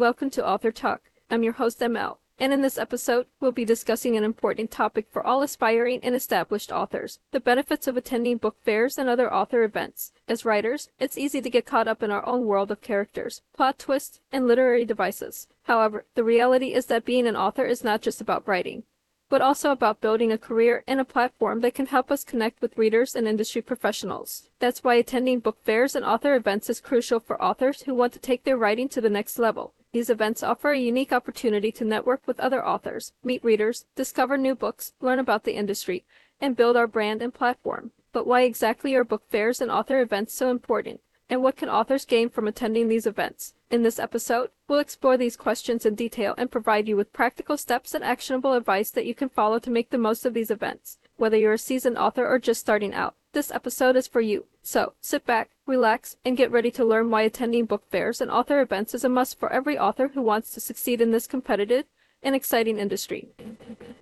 Welcome to Author Talk. I'm your host, ML, and in this episode, we'll be discussing an important topic for all aspiring and established authors the benefits of attending book fairs and other author events. As writers, it's easy to get caught up in our own world of characters, plot twists, and literary devices. However, the reality is that being an author is not just about writing but also about building a career and a platform that can help us connect with readers and industry professionals. That's why attending book fairs and author events is crucial for authors who want to take their writing to the next level. These events offer a unique opportunity to network with other authors, meet readers, discover new books, learn about the industry, and build our brand and platform. But why exactly are book fairs and author events so important? And what can authors gain from attending these events? In this episode, we'll explore these questions in detail and provide you with practical steps and actionable advice that you can follow to make the most of these events. Whether you're a seasoned author or just starting out, this episode is for you. So, sit back, relax, and get ready to learn why attending book fairs and author events is a must for every author who wants to succeed in this competitive and exciting industry.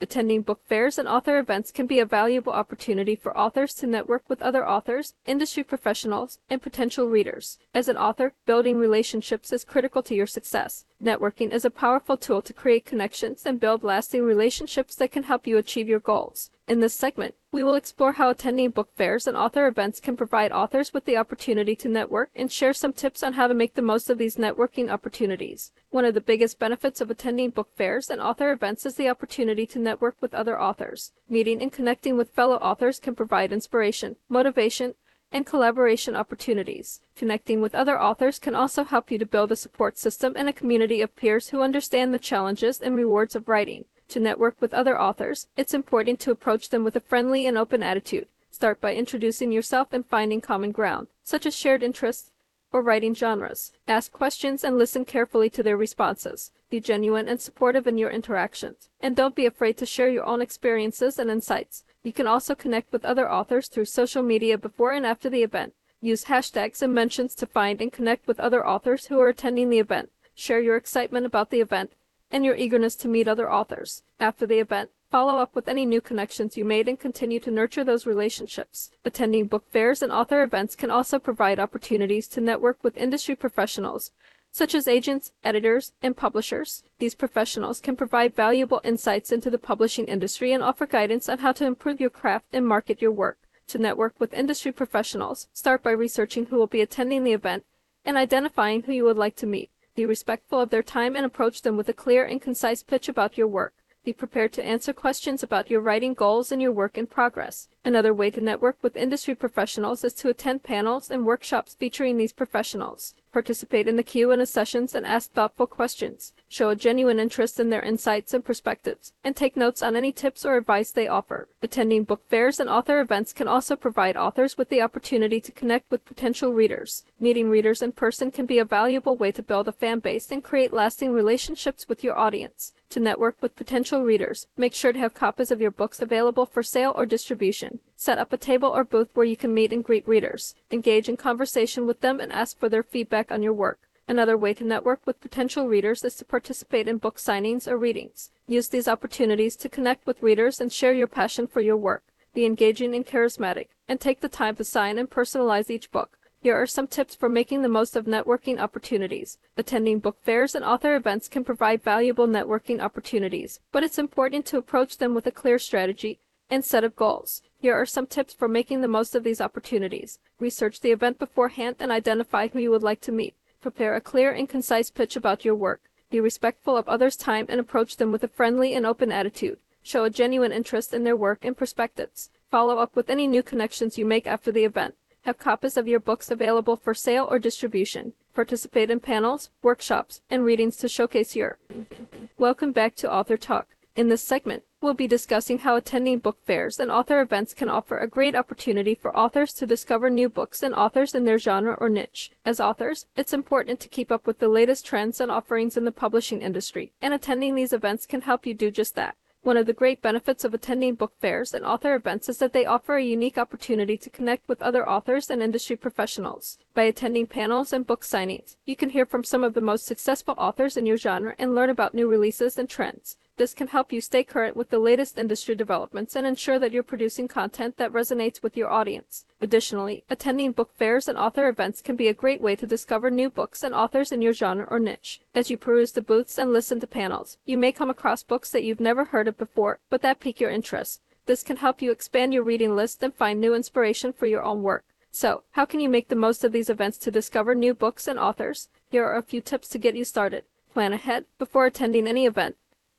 Attending book fairs and author events can be a valuable opportunity for authors to network with other authors, industry professionals, and potential readers. As an author, building relationships is critical to your success. Networking is a powerful tool to create connections and build lasting relationships that can help you achieve your goals. In this segment, we will explore how attending book fairs and author events can provide authors with the opportunity to network and share some tips on how to make the most of these networking opportunities. One of the biggest benefits of attending book fairs and author events is the opportunity to network with other authors. Meeting and connecting with fellow authors can provide inspiration, motivation, and collaboration opportunities. Connecting with other authors can also help you to build a support system and a community of peers who understand the challenges and rewards of writing. To network with other authors, it's important to approach them with a friendly and open attitude. Start by introducing yourself and finding common ground, such as shared interests or writing genres. Ask questions and listen carefully to their responses. Be genuine and supportive in your interactions. And don't be afraid to share your own experiences and insights. You can also connect with other authors through social media before and after the event. Use hashtags and mentions to find and connect with other authors who are attending the event. Share your excitement about the event and your eagerness to meet other authors. After the event, follow up with any new connections you made and continue to nurture those relationships. Attending book fairs and author events can also provide opportunities to network with industry professionals such as agents, editors, and publishers. These professionals can provide valuable insights into the publishing industry and offer guidance on how to improve your craft and market your work. To network with industry professionals, start by researching who will be attending the event and identifying who you would like to meet. Be respectful of their time and approach them with a clear and concise pitch about your work. Be prepared to answer questions about your writing goals and your work in progress. Another way to network with industry professionals is to attend panels and workshops featuring these professionals participate in the Q&A sessions and ask thoughtful questions, show a genuine interest in their insights and perspectives, and take notes on any tips or advice they offer. Attending book fairs and author events can also provide authors with the opportunity to connect with potential readers. Meeting readers in person can be a valuable way to build a fan base and create lasting relationships with your audience. To network with potential readers, make sure to have copies of your books available for sale or distribution. Set up a table or booth where you can meet and greet readers. Engage in conversation with them and ask for their feedback on your work. Another way to network with potential readers is to participate in book signings or readings. Use these opportunities to connect with readers and share your passion for your work. Be engaging and charismatic, and take the time to sign and personalize each book. Here are some tips for making the most of networking opportunities. Attending book fairs and author events can provide valuable networking opportunities, but it's important to approach them with a clear strategy and set of goals. Here are some tips for making the most of these opportunities. Research the event beforehand and identify who you would like to meet. Prepare a clear and concise pitch about your work. Be respectful of others' time and approach them with a friendly and open attitude. Show a genuine interest in their work and perspectives. Follow up with any new connections you make after the event. Have copies of your books available for sale or distribution. Participate in panels, workshops, and readings to showcase your. Welcome back to Author Talk. In this segment, we'll be discussing how attending book fairs and author events can offer a great opportunity for authors to discover new books and authors in their genre or niche. As authors, it's important to keep up with the latest trends and offerings in the publishing industry, and attending these events can help you do just that. One of the great benefits of attending book fairs and author events is that they offer a unique opportunity to connect with other authors and industry professionals. By attending panels and book signings, you can hear from some of the most successful authors in your genre and learn about new releases and trends. This can help you stay current with the latest industry developments and ensure that you're producing content that resonates with your audience. Additionally, attending book fairs and author events can be a great way to discover new books and authors in your genre or niche. As you peruse the booths and listen to panels, you may come across books that you've never heard of before, but that pique your interest. This can help you expand your reading list and find new inspiration for your own work. So, how can you make the most of these events to discover new books and authors? Here are a few tips to get you started. Plan ahead before attending any event.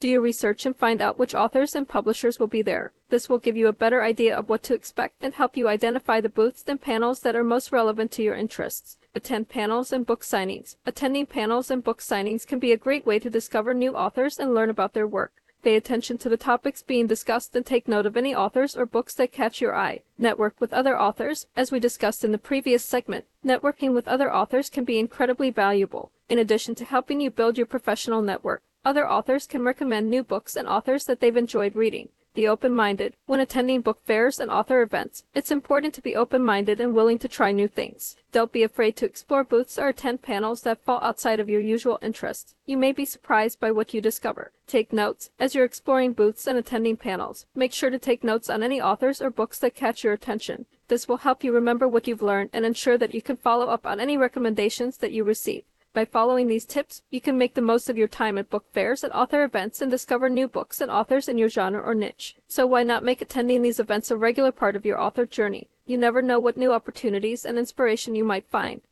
Do your research and find out which authors and publishers will be there. This will give you a better idea of what to expect and help you identify the booths and panels that are most relevant to your interests. Attend panels and book signings. Attending panels and book signings can be a great way to discover new authors and learn about their work. Pay attention to the topics being discussed and take note of any authors or books that catch your eye. Network with other authors. As we discussed in the previous segment, networking with other authors can be incredibly valuable. In addition to helping you build your professional network, other authors can recommend new books and authors that they've enjoyed reading. The open minded. When attending book fairs and author events, it's important to be open minded and willing to try new things. Don't be afraid to explore booths or attend panels that fall outside of your usual interests. You may be surprised by what you discover. Take notes. As you're exploring booths and attending panels, make sure to take notes on any authors or books that catch your attention. This will help you remember what you've learned and ensure that you can follow up on any recommendations that you receive. By following these tips, you can make the most of your time at book fairs and author events and discover new books and authors in your genre or niche. So why not make attending these events a regular part of your author journey? You never know what new opportunities and inspiration you might find.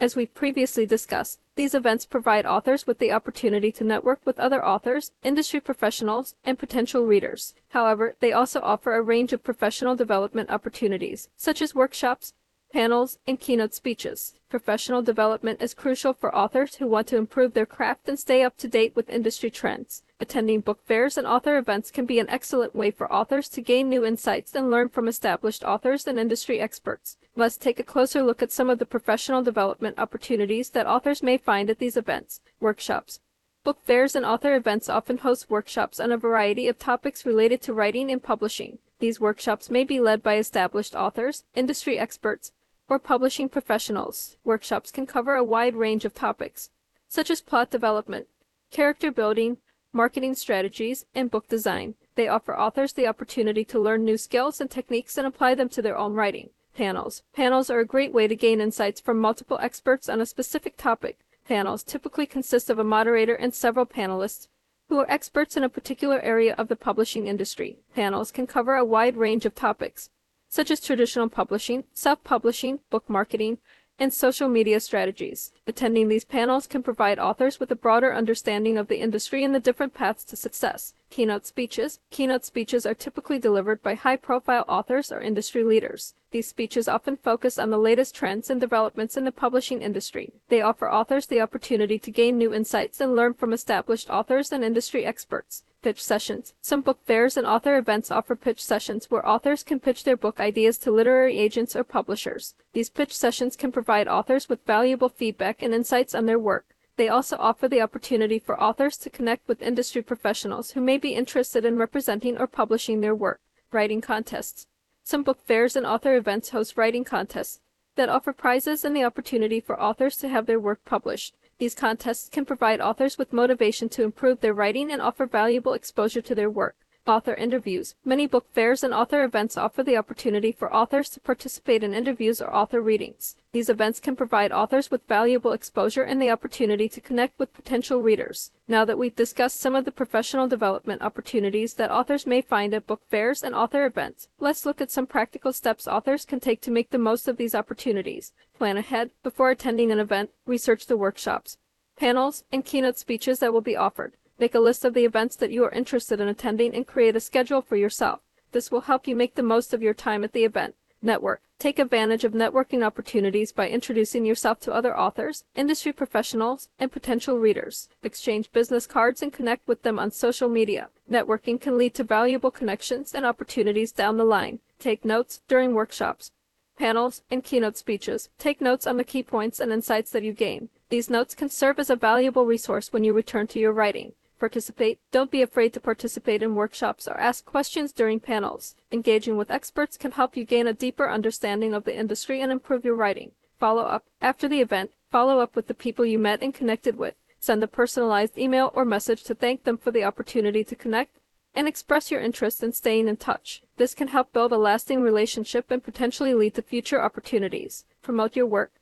As we've previously discussed, these events provide authors with the opportunity to network with other authors, industry professionals, and potential readers. However, they also offer a range of professional development opportunities, such as workshops, panels, and keynote speeches. Professional development is crucial for authors who want to improve their craft and stay up to date with industry trends. Attending book fairs and author events can be an excellent way for authors to gain new insights and learn from established authors and industry experts. Let's take a closer look at some of the professional development opportunities that authors may find at these events. Workshops. Book fairs and author events often host workshops on a variety of topics related to writing and publishing. These workshops may be led by established authors, industry experts, or publishing professionals. Workshops can cover a wide range of topics, such as plot development, character building, marketing strategies, and book design. They offer authors the opportunity to learn new skills and techniques and apply them to their own writing. Panels. Panels are a great way to gain insights from multiple experts on a specific topic. Panels typically consist of a moderator and several panelists who are experts in a particular area of the publishing industry. Panels can cover a wide range of topics, such as traditional publishing, self-publishing, book marketing, and social media strategies. Attending these panels can provide authors with a broader understanding of the industry and the different paths to success. Keynote speeches. Keynote speeches are typically delivered by high-profile authors or industry leaders. These speeches often focus on the latest trends and developments in the publishing industry. They offer authors the opportunity to gain new insights and learn from established authors and industry experts. Pitch sessions. Some book fairs and author events offer pitch sessions where authors can pitch their book ideas to literary agents or publishers. These pitch sessions can provide authors with valuable feedback and insights on their work. They also offer the opportunity for authors to connect with industry professionals who may be interested in representing or publishing their work. Writing contests. Some book fairs and author events host writing contests that offer prizes and the opportunity for authors to have their work published. These contests can provide authors with motivation to improve their writing and offer valuable exposure to their work. Author interviews. Many book fairs and author events offer the opportunity for authors to participate in interviews or author readings. These events can provide authors with valuable exposure and the opportunity to connect with potential readers. Now that we've discussed some of the professional development opportunities that authors may find at book fairs and author events, let's look at some practical steps authors can take to make the most of these opportunities. Plan ahead before attending an event, research the workshops, panels, and keynote speeches that will be offered. Make a list of the events that you are interested in attending and create a schedule for yourself. This will help you make the most of your time at the event. Network. Take advantage of networking opportunities by introducing yourself to other authors, industry professionals, and potential readers. Exchange business cards and connect with them on social media. Networking can lead to valuable connections and opportunities down the line. Take notes during workshops, panels, and keynote speeches. Take notes on the key points and insights that you gain. These notes can serve as a valuable resource when you return to your writing participate. Don't be afraid to participate in workshops or ask questions during panels. Engaging with experts can help you gain a deeper understanding of the industry and improve your writing. Follow up. After the event, follow up with the people you met and connected with. Send a personalized email or message to thank them for the opportunity to connect and express your interest in staying in touch. This can help build a lasting relationship and potentially lead to future opportunities. Promote your work.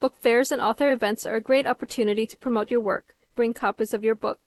Book fairs and author events are a great opportunity to promote your work. Bring copies of your book,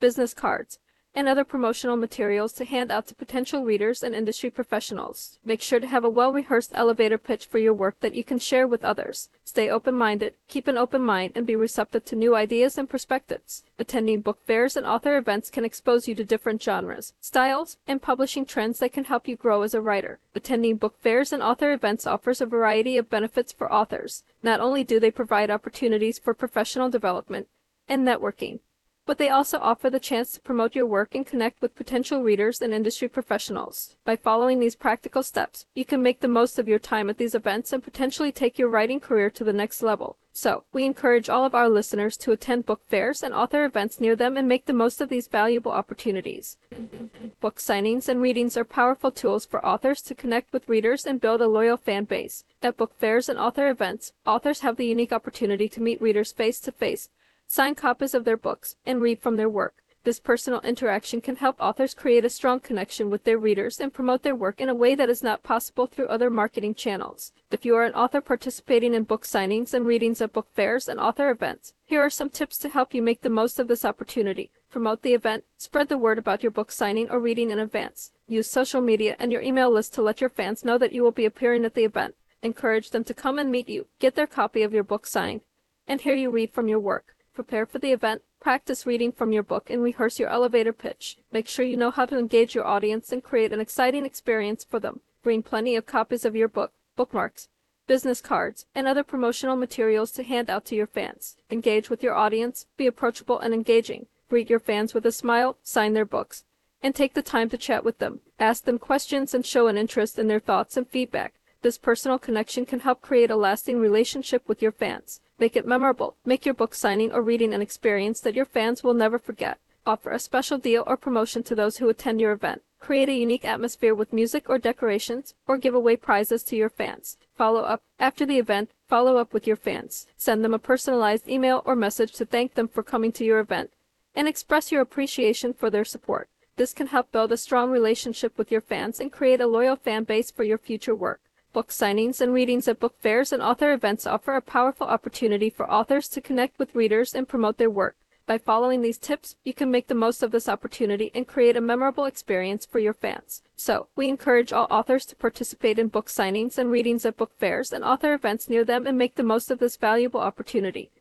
business cards, and other promotional materials to hand out to potential readers and industry professionals. Make sure to have a well rehearsed elevator pitch for your work that you can share with others. Stay open minded, keep an open mind, and be receptive to new ideas and perspectives. Attending book fairs and author events can expose you to different genres, styles, and publishing trends that can help you grow as a writer. Attending book fairs and author events offers a variety of benefits for authors. Not only do they provide opportunities for professional development and networking, but they also offer the chance to promote your work and connect with potential readers and industry professionals. By following these practical steps, you can make the most of your time at these events and potentially take your writing career to the next level. So, we encourage all of our listeners to attend book fairs and author events near them and make the most of these valuable opportunities. Book signings and readings are powerful tools for authors to connect with readers and build a loyal fan base. At book fairs and author events, authors have the unique opportunity to meet readers face to face sign copies of their books, and read from their work. This personal interaction can help authors create a strong connection with their readers and promote their work in a way that is not possible through other marketing channels. If you are an author participating in book signings and readings at book fairs and author events, here are some tips to help you make the most of this opportunity. Promote the event, spread the word about your book signing or reading in advance. Use social media and your email list to let your fans know that you will be appearing at the event. Encourage them to come and meet you, get their copy of your book signed, and hear you read from your work prepare for the event, practice reading from your book, and rehearse your elevator pitch. Make sure you know how to engage your audience and create an exciting experience for them. Bring plenty of copies of your book, bookmarks, business cards, and other promotional materials to hand out to your fans. Engage with your audience, be approachable and engaging. Greet your fans with a smile, sign their books, and take the time to chat with them. Ask them questions and show an interest in their thoughts and feedback. This personal connection can help create a lasting relationship with your fans. Make it memorable. Make your book signing or reading an experience that your fans will never forget. Offer a special deal or promotion to those who attend your event. Create a unique atmosphere with music or decorations, or give away prizes to your fans. Follow up after the event. Follow up with your fans. Send them a personalized email or message to thank them for coming to your event and express your appreciation for their support. This can help build a strong relationship with your fans and create a loyal fan base for your future work. Book signings and readings at book fairs and author events offer a powerful opportunity for authors to connect with readers and promote their work. By following these tips, you can make the most of this opportunity and create a memorable experience for your fans. So, we encourage all authors to participate in book signings and readings at book fairs and author events near them and make the most of this valuable opportunity.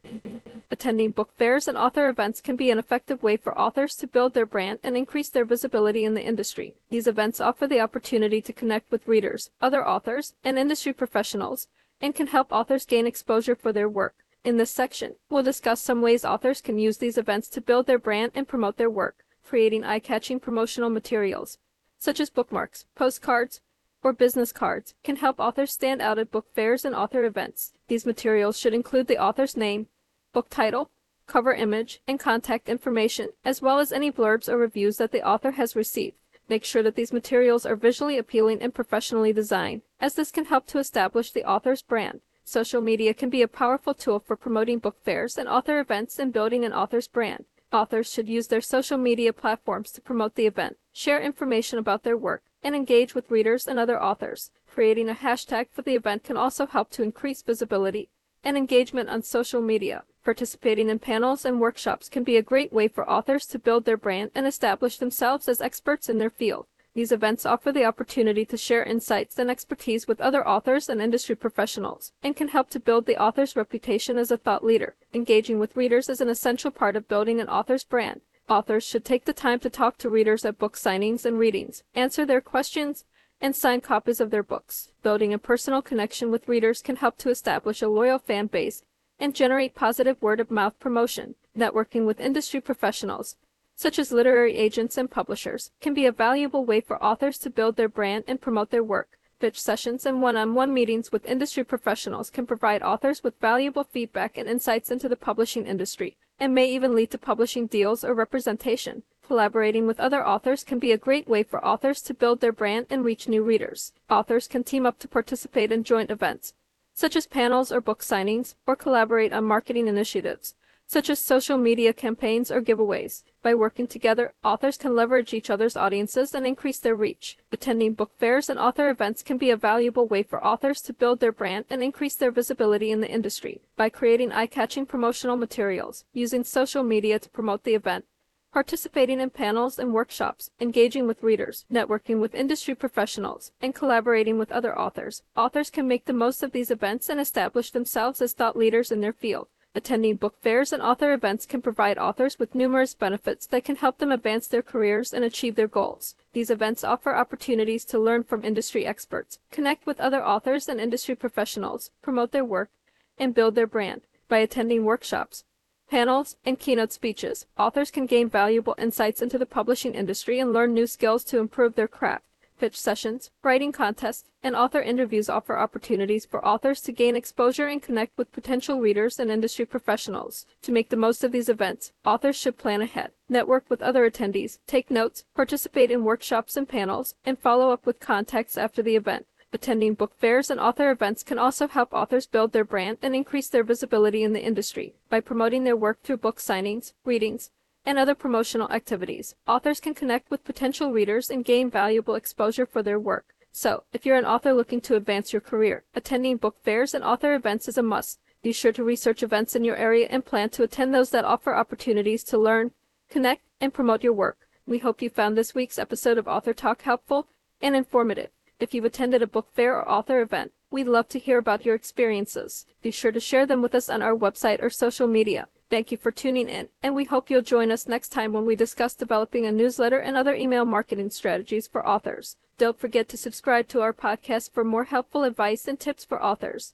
Attending book fairs and author events can be an effective way for authors to build their brand and increase their visibility in the industry. These events offer the opportunity to connect with readers, other authors, and industry professionals, and can help authors gain exposure for their work. In this section, we'll discuss some ways authors can use these events to build their brand and promote their work, creating eye-catching promotional materials, such as bookmarks, postcards, or business cards, can help authors stand out at book fairs and author events. These materials should include the author's name, book title, cover image, and contact information, as well as any blurbs or reviews that the author has received. Make sure that these materials are visually appealing and professionally designed, as this can help to establish the author's brand. Social media can be a powerful tool for promoting book fairs and author events and building an author's brand. Authors should use their social media platforms to promote the event, share information about their work, and engage with readers and other authors. Creating a hashtag for the event can also help to increase visibility and engagement on social media. Participating in panels and workshops can be a great way for authors to build their brand and establish themselves as experts in their field. These events offer the opportunity to share insights and expertise with other authors and industry professionals, and can help to build the author's reputation as a thought leader. Engaging with readers is an essential part of building an author's brand. Authors should take the time to talk to readers at book signings and readings, answer their questions, and sign copies of their books. Building a personal connection with readers can help to establish a loyal fan base and generate positive word of mouth promotion. Networking with industry professionals such as literary agents and publishers, can be a valuable way for authors to build their brand and promote their work. Pitch sessions and one on one meetings with industry professionals can provide authors with valuable feedback and insights into the publishing industry, and may even lead to publishing deals or representation. Collaborating with other authors can be a great way for authors to build their brand and reach new readers. Authors can team up to participate in joint events, such as panels or book signings, or collaborate on marketing initiatives such as social media campaigns or giveaways. By working together, authors can leverage each other's audiences and increase their reach. Attending book fairs and author events can be a valuable way for authors to build their brand and increase their visibility in the industry. By creating eye catching promotional materials, using social media to promote the event, participating in panels and workshops, engaging with readers, networking with industry professionals, and collaborating with other authors. Authors can make the most of these events and establish themselves as thought leaders in their field. Attending book fairs and author events can provide authors with numerous benefits that can help them advance their careers and achieve their goals. These events offer opportunities to learn from industry experts, connect with other authors and industry professionals, promote their work, and build their brand. By attending workshops, panels, and keynote speeches, authors can gain valuable insights into the publishing industry and learn new skills to improve their craft. Pitch sessions, writing contests, and author interviews offer opportunities for authors to gain exposure and connect with potential readers and industry professionals. To make the most of these events, authors should plan ahead, network with other attendees, take notes, participate in workshops and panels, and follow up with contacts after the event. Attending book fairs and author events can also help authors build their brand and increase their visibility in the industry by promoting their work through book signings, readings, and other promotional activities. Authors can connect with potential readers and gain valuable exposure for their work. So, if you're an author looking to advance your career, attending book fairs and author events is a must. Be sure to research events in your area and plan to attend those that offer opportunities to learn, connect, and promote your work. We hope you found this week's episode of Author Talk helpful and informative. If you've attended a book fair or author event, we'd love to hear about your experiences. Be sure to share them with us on our website or social media. Thank you for tuning in, and we hope you'll join us next time when we discuss developing a newsletter and other email marketing strategies for authors. Don't forget to subscribe to our podcast for more helpful advice and tips for authors.